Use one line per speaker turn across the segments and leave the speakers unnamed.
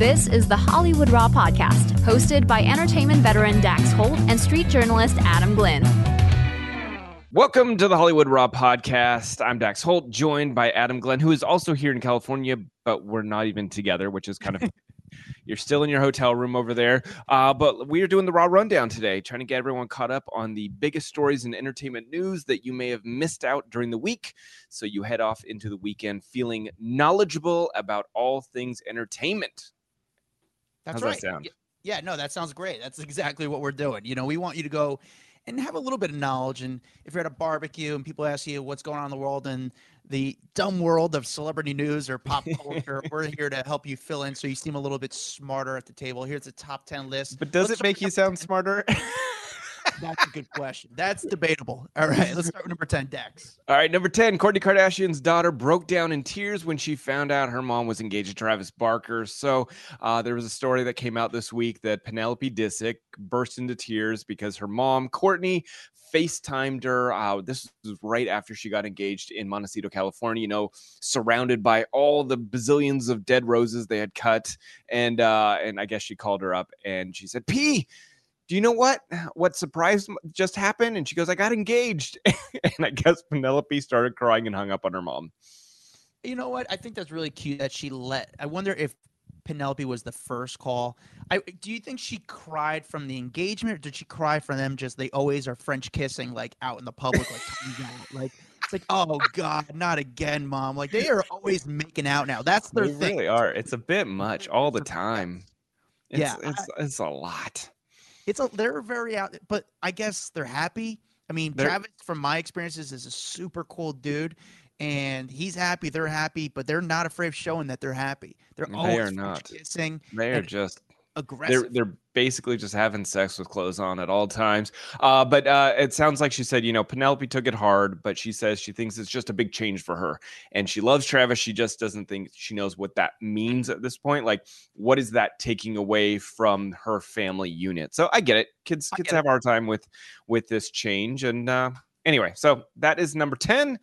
This is the Hollywood Raw podcast, hosted by entertainment veteran Dax Holt and street journalist Adam Glyn.
Welcome to the Hollywood Raw podcast. I'm Dax Holt, joined by Adam Glyn, who is also here in California, but we're not even together, which is kind of you're still in your hotel room over there. Uh, but we are doing the Raw Rundown today, trying to get everyone caught up on the biggest stories in entertainment news that you may have missed out during the week. So you head off into the weekend feeling knowledgeable about all things entertainment.
That's
How's
right.
that sound?
Yeah, no, that sounds great. That's exactly what we're doing. You know, we want you to go and have a little bit of knowledge. And if you're at a barbecue and people ask you what's going on in the world and the dumb world of celebrity news or pop culture, we're here to help you fill in so you seem a little bit smarter at the table. Here's a top 10 list.
But does
Let's
it make you sound
10.
smarter?
That's a good question. That's debatable. All right, let's start with number 10, Dax.
All right, number 10, Kourtney Kardashian's daughter broke down in tears when she found out her mom was engaged to Travis Barker. So uh, there was a story that came out this week that Penelope Disick burst into tears because her mom, Kourtney, FaceTimed her. Uh, this was right after she got engaged in Montecito, California, you know, surrounded by all the bazillions of dead roses they had cut. And uh, and I guess she called her up and she said, P, do you know what what surprise just happened and she goes i got engaged and i guess penelope started crying and hung up on her mom
You know what? I think that's really cute that she let. I wonder if Penelope was the first call. I do you think she cried from the engagement, or did she cry from them? Just they always are French kissing like out in the public, like like it's like oh god, not again, mom. Like they are always making out now. That's their
they
thing.
really are it's a bit much all the time it's,
Yeah,
it's, it's a lot
It's a they're very out, but I guess they're happy. I mean,
They're-
Travis, from my experiences, is a super cool dude, and he's happy. They're happy, but they're not afraid of showing that they're happy. They're
They
always
are not.
kissing,
they're just they're
aggressive.
they're basically just having sex with clothes on at all times. Uh, but uh, it sounds like she said, you know, Penelope took it hard, but she says she thinks it's just a big change for her, and she loves Travis. She just doesn't think she knows what that means at this point. Like, what is that taking away from her family unit? So I get it. Kids, kids have a hard time with with this change, and uh, anyway, so that is number ten.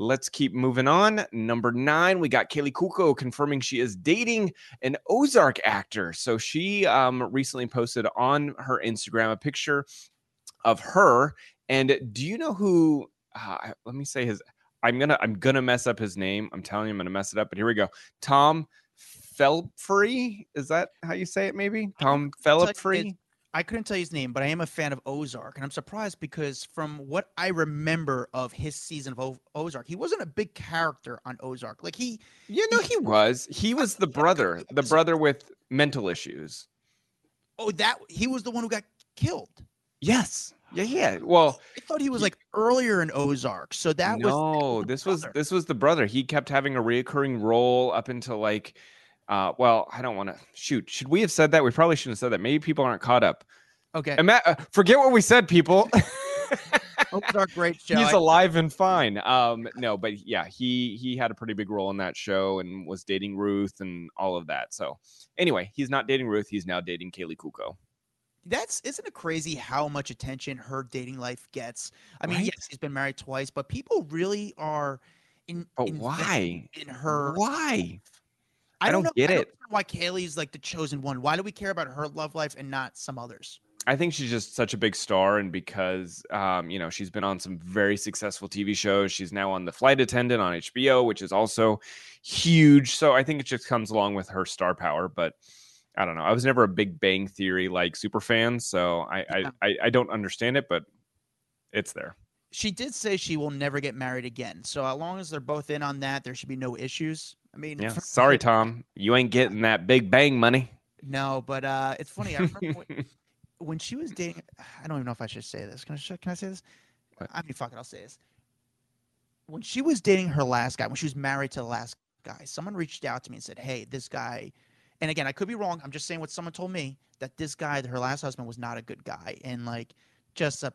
Let's keep moving on. Number nine, we got Kaley Cuoco confirming she is dating an Ozark actor. So she um, recently posted on her Instagram a picture of her. And do you know who? Uh, let me say his. I'm gonna I'm gonna mess up his name. I'm telling you, I'm gonna mess it up. But here we go. Tom Felfree. Is that how you say it? Maybe Tom Felfree.
I couldn't tell you his name, but I am a fan of Ozark, and I'm surprised because from what I remember of his season of o- Ozark, he wasn't a big character on Ozark. Like he,
You know he was. He was the brother, the brother with mental issues.
oh, that he was the one who got killed.
Yes. Yeah. Yeah. Well.
I thought he was like earlier in Ozark, so that was
no, this was this was the brother. He kept having a reoccurring role up until like, uh, well, I don't want to shoot. Should we have said that? We probably shouldn't have said that. Maybe people aren't caught up.
okay.
Ima- uh, forget what we said, people.
Ozark, great show.
He's alive and fine. Um, no, but yeah, he he had a pretty big role in that show and was dating Ruth and all of that. So anyway, he's not dating Ruth. He's now dating Kaley Cuoco.
That's isn't it crazy how much attention her dating life gets? I mean,
Right?
yes, she's been married twice, but people really are in.
But why?
in her?
Why?
I,
I don't
know,
get
I
it.
Why Kaley's like the chosen one? Why do we care about her love life and not some others?
I think she's just such a big star, and because um, you know she's been on some very successful TV shows. She's now on The Flight Attendant on HBO, which is also huge. So I think it just comes along with her star power. But I don't know. I was never a Big Bang Theory like super fan, so I
Yeah.
I, I, I don't understand it, but it's there.
She did say she will never get married again. So as long as they're both in on that, there should be no issues. I mean,
Yeah. Sorry, Tom, you ain't getting that Big Bang money.
No, but uh, it's funny. I remember when, when she was dating. I don't even know if I should say this. Can I? Can I say this?
What?
I mean, fuck it. I'll say this. When she was dating her last guy, when she was married to the last guy, someone reached out to me and said, "Hey, this guy and again, I could be wrong. I'm just saying what someone told me that this guy, her last husband, was not a good guy and like just a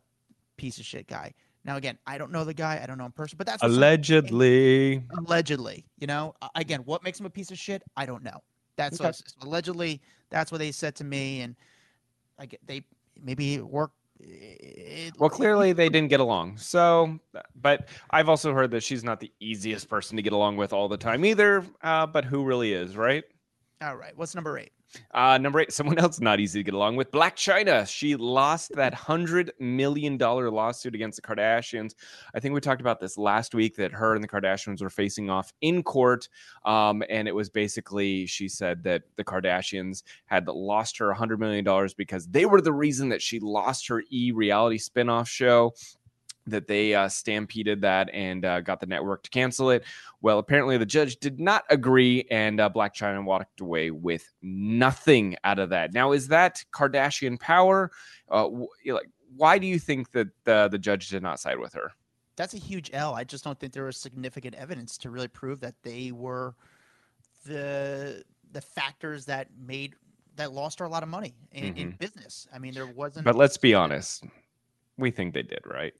piece of shit guy. Now, again, I don't know the guy. I don't know him personally, but that's
Allegedly.
allegedly. You know, again, what makes him a piece of shit? I don't know. That's
Okay.
what allegedly. That's what they said to me, and I get they maybe work. It,
Well, clearly they didn't get along. So, but I've also heard that she's not the easiest person to get along with all the time either. Uh, but who really is, right?
All right, what's number eight?
Uh, number eight, someone else not easy to get along with. Blac Chyna. She lost that hundred million dollar lawsuit against the Kardashians. I think we talked about this last week that her and the Kardashians were facing off in court. Um, and it was basically she said that the Kardashians had lost her hundred million dollars because they were the reason that she lost her e reality spinoff show that they uh, stampeded that and uh, got the network to cancel it. Well, apparently the judge did not agree, and uh, Blac Chyna walked away with nothing out of that. Now, is that Kardashian power? Uh, w- like, why do you think that the the judge did not side with her?
That's a huge L. I just don't think there was significant evidence to really prove that they were the the factors that made that lost her a lot of money in, in business. I mean, there wasn't.
Mm-hmm. But let's be honest, we think they did, right?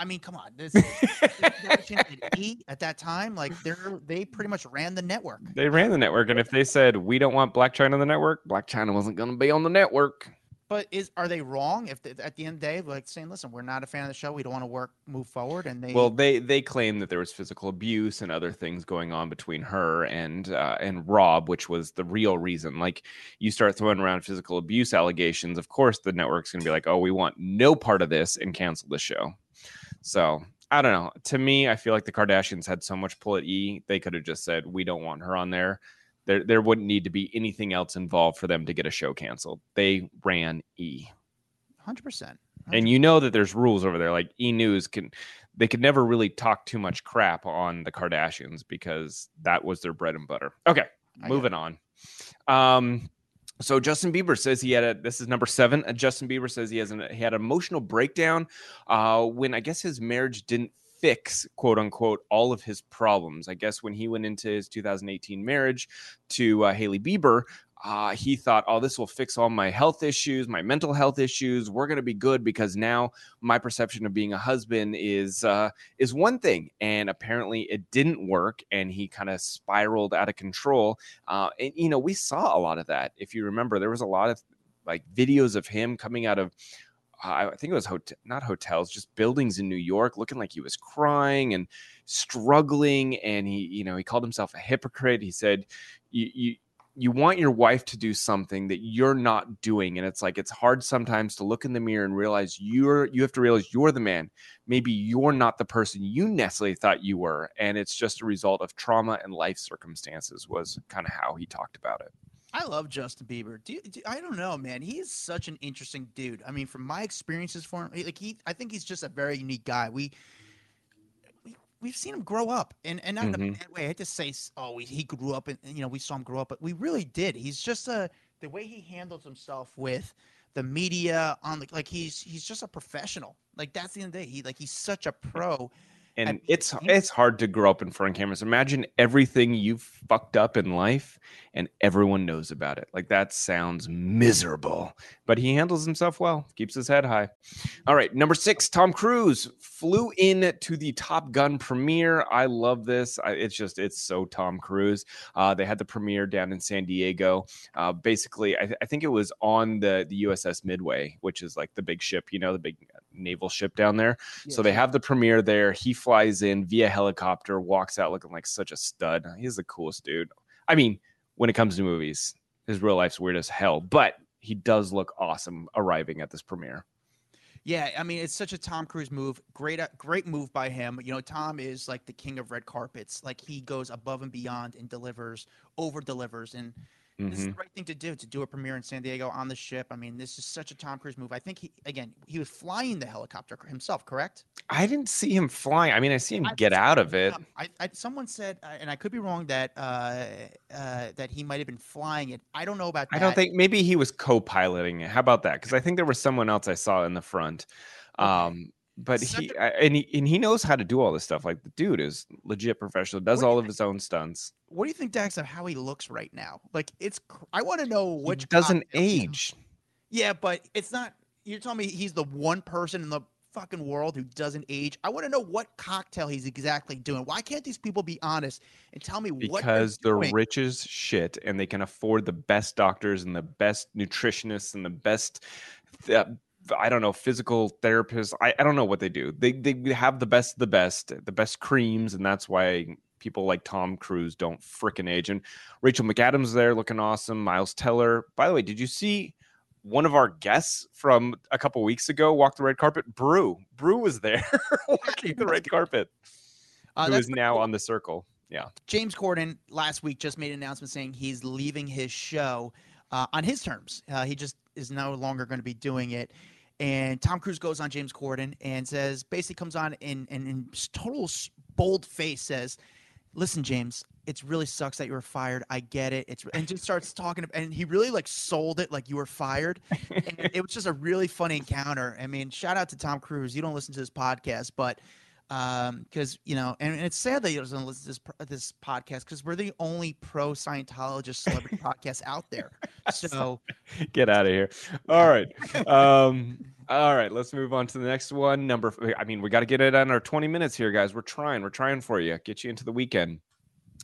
I mean, come on. This, at E at that time, like they're they pretty much ran the network.
They ran the network, and if they said we don't want Blac Chyna on the network, Blac Chyna wasn't going to be on the network.
But is are they wrong if they, at the end of the day, like saying, listen, we're not a fan of the show, we don't want to work, move forward, and they
Well, they they claim that there was physical abuse and other things going on between her and uh, and Rob, which was the real reason. Like you start throwing around physical abuse allegations, of course the network's going to be like, "Oh, we want no part of this," and cancel the show. So I don't know. To me, I feel like the Kardashians had so much pull at E, they could have just said, "We don't want her on there." There, there wouldn't need to be anything else involved for them to get a show canceled. They ran E
hundred percent.
and you know that there's rules over there like e news can they could never really talk too much crap on the kardashians because that was their bread and butter okay
I
moving on um so Justin Bieber says he had a this is number seven. Uh, Justin Bieber says he has an he had an emotional breakdown uh, when I guess his marriage didn't fix quote unquote all of his problems. I guess when he went into his 2018 marriage to uh, Hailey Bieber, uh, he thought, oh, this will fix all my health issues, my mental health issues. We're gonna be good because now my perception of being a husband is uh, is one thing, and apparently it didn't work, and he kind of spiraled out of control. Uh, and you know, we saw a lot of that. If you remember, there was a lot of like videos of him coming out of I think it was hotel, not hotels, just buildings in New York, looking like he was crying and struggling. And he, you know, he called himself a hypocrite. He said, "You, you, you want your wife to do something that you're not doing," and it's like it's hard sometimes to look in the mirror and realize you're, you have to realize you're the man. Maybe you're not the person you necessarily thought you were, and it's just a result of trauma and life circumstances. Was kind of how he talked about it.
I love Justin Bieber. Do, do I don't know, man. He is such an interesting dude. I mean, from my experiences for him, like he, I think he's just a very unique guy. We, we we've seen him grow up, and and not in a
Mhm.
bad way. I hate to say, oh, we, he grew up, and you know, we saw him grow up, but we really did. He's just a the way he handles himself with the media on the like he's he's just a professional. Like that's the end of the day. He like he's such a pro.
And
And
it's it's hard to grow up in front of cameras. Imagine everything you've fucked up in life and everyone knows about it. Like that sounds miserable. But he handles himself well, keeps his head high. All right, number 6, Tom Cruise flew in to the Top Gun premiere. I love this. I, it's just it's so Tom Cruise. Uh, they had the premiere down in San Diego. Uh, basically, I, th- I think it was on the the USS Midway, which is like the big ship, you know, the big naval ship down there. So they have the premiere there. He flies in via helicopter, walks out looking like such a stud. He's the coolest dude. I mean, when it comes to movies, his real life's weird as hell, but he does look awesome arriving at this premiere.
Yeah, I mean it's such a Tom Cruise move. Great, uh, great move by him. You know, Tom is like the king of red carpets. Like he goes above and beyond and delivers, over delivers, and this is the right thing to do to do a premiere in San Diego on the ship. I mean, this is such a Tom Cruise move. I think he again he was flying the helicopter himself, correct?
I didn't see him flying. I mean, I see him
I-
get out of it.
I, I someone said, uh, and I could be wrong that uh, uh, that he might have been flying it. I don't know about that.
I don't think maybe he was co-piloting it. How about that? Because I think there was someone else I saw in the front.
Okay.
Um, but
Such
he and he and he knows how to do all this stuff. Like the dude is legit professional. Does
What do you
all of
think-
his own stunts.
What do you think, Dax, of how he looks right now? Like it's. cr- I want to know
He
which
doesn't
cocktail-
age.
Yeah, but it's not. You're telling me he's the one person in the fucking world who doesn't age. I want to know what cocktail he's exactly doing. Why can't these people be honest and tell me what
because
they're
they're rich as shit and they can afford the best doctors and the best nutritionists and the best th- I don't know physical therapists. I, I don't know what they do. They they have the best of the best, the best creams, and that's why people like Tom Cruise don't frickin' age. And Rachel McAdams there looking awesome. Miles Teller. By the way, did you see one of our guests from a couple weeks ago walk the red carpet? Brew. Brew was there walking the red carpet.
Uh,
who is now
cool.
on the circle. Yeah.
James Corden last week just made an announcement saying he's leaving his show uh, on his terms. Uh, he just is no longer going to be doing it. And Tom Cruise goes on James Corden and says, basically comes on and and in s- total bold face says, "Listen, James, it really sucks that you were fired. I get it. It's and just starts talking and he really like sold it like you were fired. and it was just a really funny encounter. I mean, shout out to Tom Cruise. You don't listen to this podcast, but um because you know and, and it's sad that he doesn't listen to this this podcast because we're the only pro scientologist celebrity podcast out there so
Get out of here. All right. Um, all right. Let's move on to the next one. Number, I mean, we got to get it on our 20 minutes here, guys. We're trying. We're trying for you. Get you into the weekend.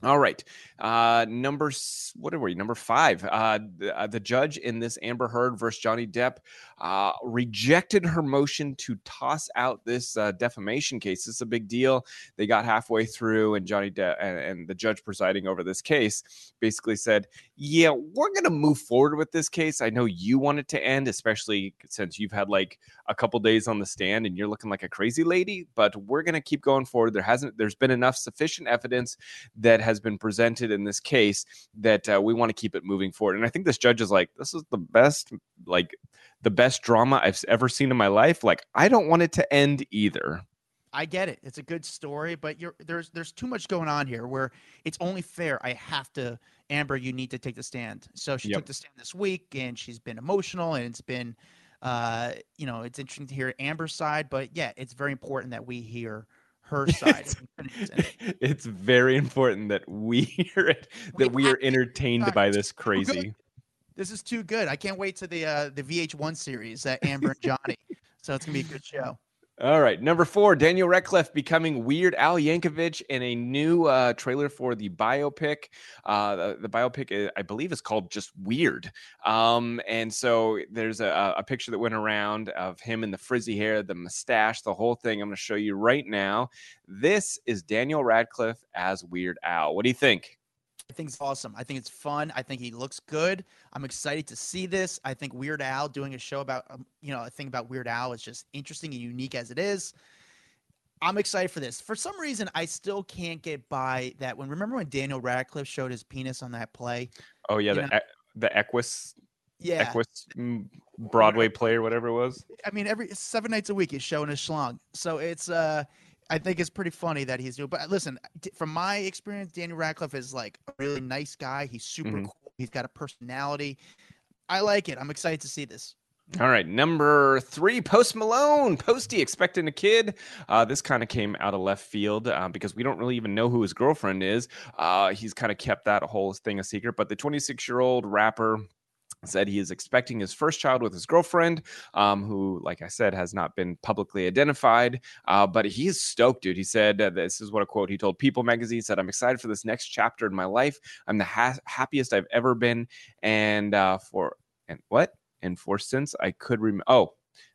All right. Uh, number, what are we? Number five. Uh, the, uh, the judge in this Amber Heard versus Johnny Depp uh, rejected her motion to toss out this uh, defamation case. It's a big deal. They got halfway through, and Johnny Depp and, and the judge presiding over this case basically said, yeah, we're going to move forward with this case. I know you want it to end, especially since you've had like a couple days on the stand and you're looking like a crazy lady, but we're going to keep going forward. There hasn't, there's been enough sufficient evidence that has been presented in this case that uh, we want to keep it moving forward. And I think this judge is like, this is the best, like, the best drama I've ever seen in my life. Like, I don't want it to end either.
i get it it's a good story but you're there's there's too much going on here where it's only fair i have to amber you need to take the stand so she
Yep.
took the stand this week and she's been emotional and it's been uh you know it's interesting to hear amber's side but yeah it's very important that we hear her side
it's very important that we hear it, that we
We
are entertained by this crazy.
This is too good. I can't wait to the uh, the VH1 series, uh, Amber and Johnny. so it's gonna be a good show.
All right, number four, Daniel Radcliffe becoming Weird Al Yankovic in a new uh, trailer for the biopic. Uh, the, the biopic, uh, I believe, is called just Weird. Um, and so there's a, a picture that went around of him in the frizzy hair, the mustache, the whole thing. I'm going to show you right now. This is Daniel Radcliffe as Weird Al. What do you think?
I think it's awesome. I think it's fun. I think he looks good. I'm excited to see this. I think Weird Al doing a show about um, you know a thing about Weird Al is just interesting and unique as it is. I'm excited for this. For some reason, I still can't get by that. When remember when Daniel Radcliffe showed his penis on that play?
Oh yeah,
You
the e- the Equus
Yeah,
Equus mm, Broadway play or whatever it was.
I mean, every seven nights a week he's showing his schlong. So it's uh I think it's pretty funny that he's doing. But listen, from my experience, Daniel Radcliffe is like a really nice guy. He's super
Mhm.
cool. He's got a personality. I like it. I'm excited to see this.
All right, number three, Post Malone. Posty expecting a kid. Uh, this kind of came out of left field uh, because we don't really even know who his girlfriend is. Uh, he's kind of kept that whole thing a secret. But the 26 year old rapper said he is expecting his first child with his girlfriend, um, who, like I said, has not been publicly identified. Uh, but he is stoked, dude. He said, uh, This is what a quote he told People magazine said, I'm excited for this next chapter in my life. I'm the ha- happiest I've ever been. And uh, for, and what? And for since I could remember, oh,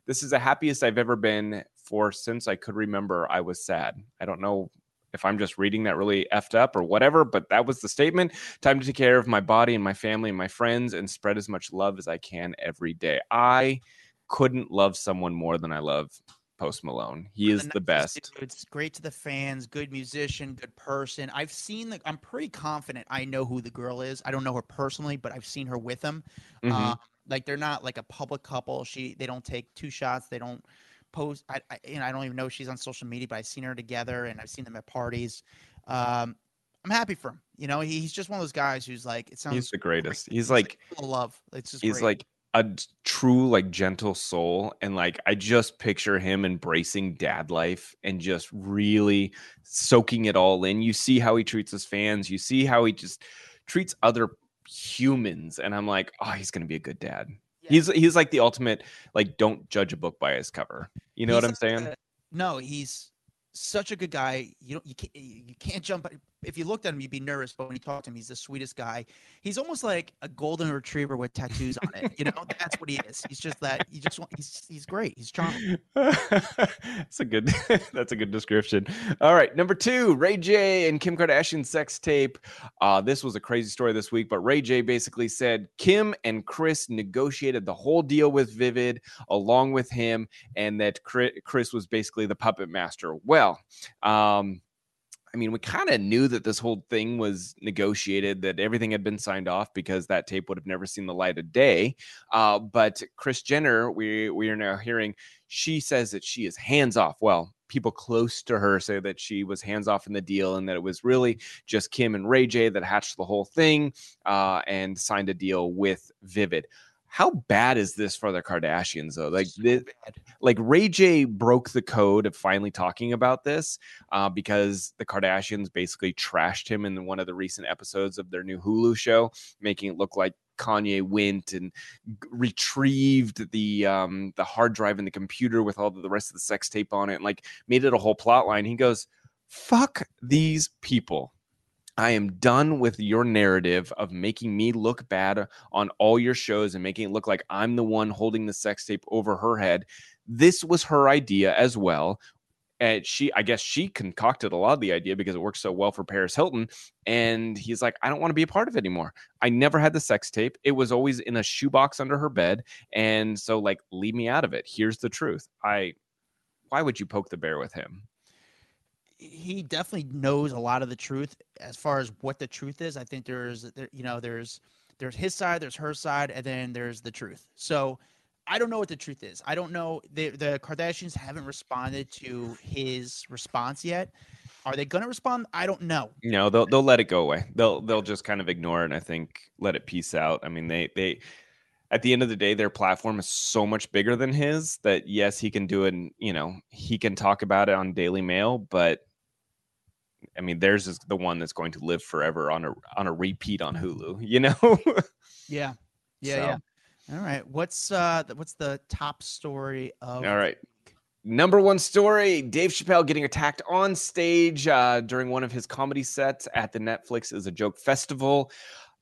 this is the happiest I've ever been for since I could remember I was sad. I don't know if I'm just reading that really effed up or whatever, but that was the statement. Time to take care of my body and my family and my friends and spread as much love as I can every day. I couldn't love someone more than I love Post Malone. He is the best.
dude. It's great to the fans. Good musician. Good person. I've seen the. I'm pretty confident I know who the girl is. I don't know her personally, but I've seen her with him.
Mhm.
Um, like they're not like a public couple. She they don't take two shots. They don't post. I, I you know I don't even know if she's on social media, but I've seen her together and I've seen them at parties. Um, I'm happy for him. You know, he, he's just one of those guys who's like it sounds.
He's the
great.
greatest. He's like
of love. It's just
he's
great.
like a true like gentle soul and like I just picture him embracing dad life and just really soaking it all in. You see how he treats his fans, you see how he just treats other humans and I'm like, "Oh, he's going to be a good dad." He's he's like the ultimate like don't judge a book by its cover. You know he's what I'm saying? A,
no, he's such a good guy. You don't you can't you can't jump. If you looked at him, you'd be nervous. But when you talk to him, he's the sweetest guy. He's almost like a golden retriever with tattoos on it. You know, that's what he is. He's just that. He just want. He's he's great. He's charming.
that's a good. that's a good description. All right, number two, Ray J and Kim Kardashian sex tape. Uh, this was a crazy story this week, but Ray J basically said Kim and Kris negotiated the whole deal with Vivid along with him, and that Kris was basically the puppet master. Well well. Um, I mean, we kind of knew that this whole thing was negotiated, that everything had been signed off because that tape would have never seen the light of day. Uh, but Kris Jenner, we we are now hearing, she says that she is hands off. Well, people close to her say that she was hands off in the deal and that it was really just Kim and Ray J that hatched the whole thing uh, and signed a deal with Vivid how bad is this for the Kardashians though? Like so this, like Ray J broke the code of finally talking about this uh, because the Kardashians basically trashed him in one of the recent episodes of their new Hulu show, making it look like Kanye went and retrieved the um, the hard drive in the computer with all the rest of the sex tape on it, and like made it a whole plot line. He goes, "Fuck these people." I am done with your narrative of making me look bad on all your shows and making it look like I'm the one holding the sex tape over her head. This was her idea as well. And she, I guess she concocted a lot of the idea because it works so well for Paris Hilton. And he's like, I don't want to be a part of it anymore. I never had the sex tape. It was always in a shoebox under her bed. And so, like, leave me out of it. Here's the truth. I, why would you poke the bear with him?
He definitely knows a lot of the truth as far as what the truth is. I think there's, there, you know, there's there's his side, there's her side, and then there's the truth. So I don't know what the truth is. I don't know. The the Kardashians haven't responded to his response yet. Are they going to respond? I don't know.
No, they'll they'll let it go away. They'll they'll just kind of ignore it and I think let it peace out. I mean, they they at the end of the day, their platform is so much bigger than his that yes, he can do it. And, you know, he can talk about it on Daily Mail, but I mean, theirs is the one that's going to live forever on a on a repeat on Hulu. You know?
yeah, yeah, so. yeah. All right. What's uh what's the top story of?
All right. Number one story: Dave Chappelle getting attacked on stage uh, during one of his comedy sets at the Netflix is a joke festival.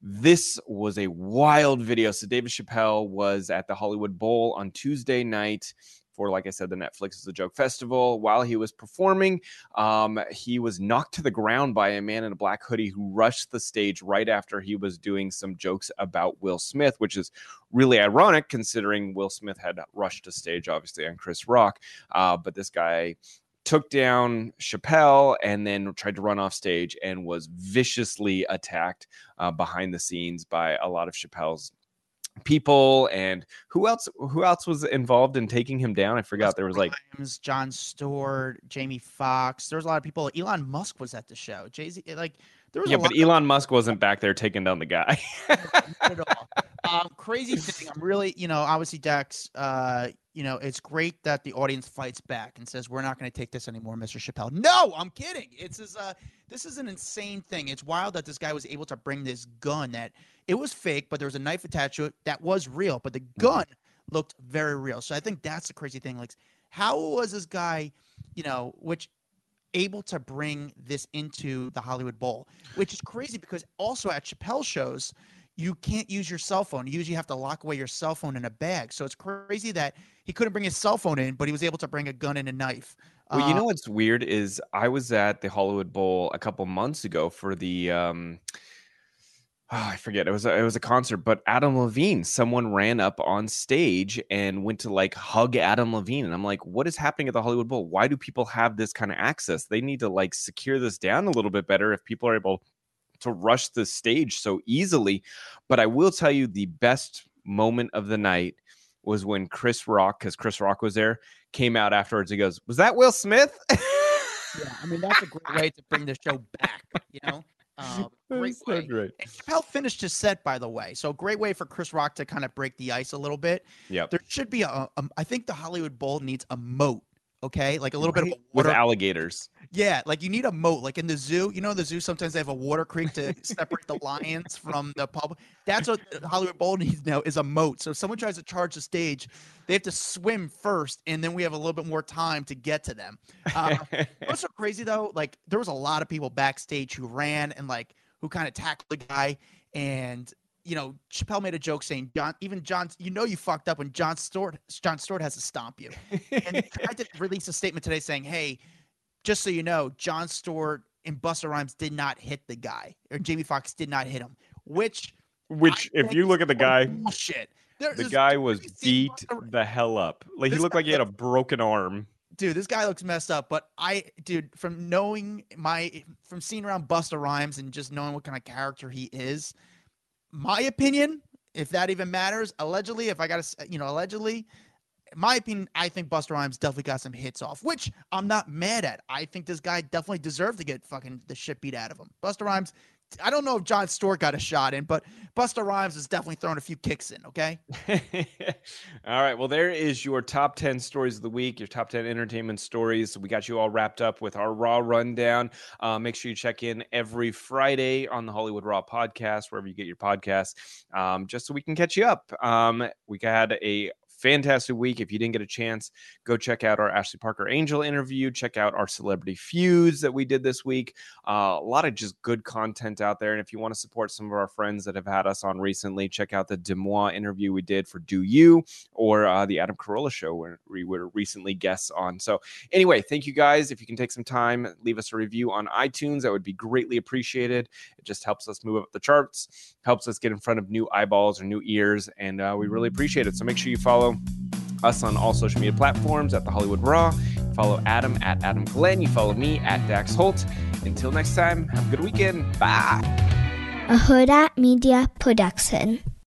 This was a wild video. So David Chappelle was at the Hollywood Bowl on Tuesday night for, like I said, the Netflix is a Joke Festival. While he was performing, um, he was knocked to the ground by a man in a black hoodie who rushed the stage right after he was doing some jokes about Will Smith, which is really ironic considering Will Smith had rushed the stage, obviously, on Chris Rock. Uh, but this guy took down Chappelle and then tried to run off stage and was viciously attacked uh, behind the scenes by a lot of Chappelle's people and who else who else was involved in taking him down? I forgot there was like
Jon stewart jamie foxx there was a lot of people. Elon musk was at the show. Jay-z like there was
yeah but elon musk wasn't back there taking down the guy
at all. Um, crazy thing i'm really you know obviously dax uh you know, it's great that the audience fights back and says, "We're not going to take this anymore, Mr. Chappelle." No, I'm kidding. It's uh, this is an insane thing. It's wild that this guy was able to bring this gun that it was fake, but there was a knife attached to it that was real, but the mm-hmm. gun looked very real. So I think that's the crazy thing. Like, how was this guy, you know, which able to bring this into the Hollywood Bowl, which is crazy because also at Chappelle shows you can't use your cell phone. You usually have to lock away your cell phone in a bag. So it's crazy that he couldn't bring his cell phone in, but he was able to bring a gun and a knife.
Well, you know uh, what's weird is I was at the Hollywood Bowl a couple months ago for the um oh, I forget it was a, it was a concert, but Adam Levine, someone ran up on stage and went to like hug Adam Levine, and I'm like, what is happening at the Hollywood Bowl? Why do people have this kind of access? They need to like secure this down a little bit better if people are able to rush the stage so easily. But I will tell you the best moment of the night was when Chris Rock, because Chris Rock was there, came out afterwards. He goes, "Was that Will Smith?"
yeah, I mean that's a great way to bring the show back. You know, Um, great
so
way.
great.
And Chappelle finished his set, by the way. So great way for Chris Rock to kind of break the ice a little bit.
Yeah.
There should be a, a I think the Hollywood Bowl needs a moat. Okay, like a little bit of
Right?
a
with alligators.
yeah, like you need a moat. Like in the zoo, you know, the zoo sometimes they have a water creek to separate the lions from the public. That's what Hollywood Bowl needs now is a moat. So if someone tries to charge the stage, they have to swim first, and then we have a little bit more time to get to them. Uh, What's so crazy though? Like there was a lot of people backstage who ran and like who kind of tackled the guy, and you know Chappelle made a joke saying John, even John, you know you fucked up when Jon Stewart, Jon Stewart has to stomp you, and tried to release a statement today saying, hey, just so you know, Jon Stewart and Busta Rhymes did not hit the guy, or Jamie Foxx did not hit him, which
Which,
I
if you look at the guy,
bullshit. There-
the guy was
have you seen
beat the hell up. Like he looked like he had a broken arm.
dude, this guy looks messed up. But I, dude, from knowing my, from seeing around Busta Rhymes and just knowing what kind of character he is, my opinion, if that even matters, allegedly, if I got to, you know, allegedly, my opinion, I think Busta Rhymes definitely got some hits off, which I'm not mad at. I think this guy definitely deserved to get fucking the shit beat out of him. Busta Rhymes, I don't know if Jon Stewart got a shot in, but Busta Rhymes is definitely throwing a few kicks in. Okay.
all right. Well, there is your top 10 stories of the week, your top 10 entertainment stories. We got you all wrapped up with our Raw rundown. Uh, make sure you check in every Friday on the Hollywood Raw podcast, wherever you get your podcasts, um, just so we can catch you up. Um, we had a fantastic week. If you didn't get a chance, go check out our Ashley Parker Angel interview. Check out our celebrity feuds that we did this week. Uh, a lot of just good content out there. And if you want to support some of our friends that have had us on recently, check out the Demois interview we did for Do You or uh, the Adam Carolla show where we were recently guests on. So, anyway, thank you guys. If you can take some time, leave us a review on iTunes, that would be greatly appreciated. It just helps us move up the charts, helps us get in front of new eyeballs or new ears, and uh, we really appreciate it. So, make sure you follow us on all social media platforms at the Hollywood Raw. Follow Adam at Adam Glyn. You follow me at Dax Holt. Until next time, have a good weekend. Bye.
a Hurrdat Media Production.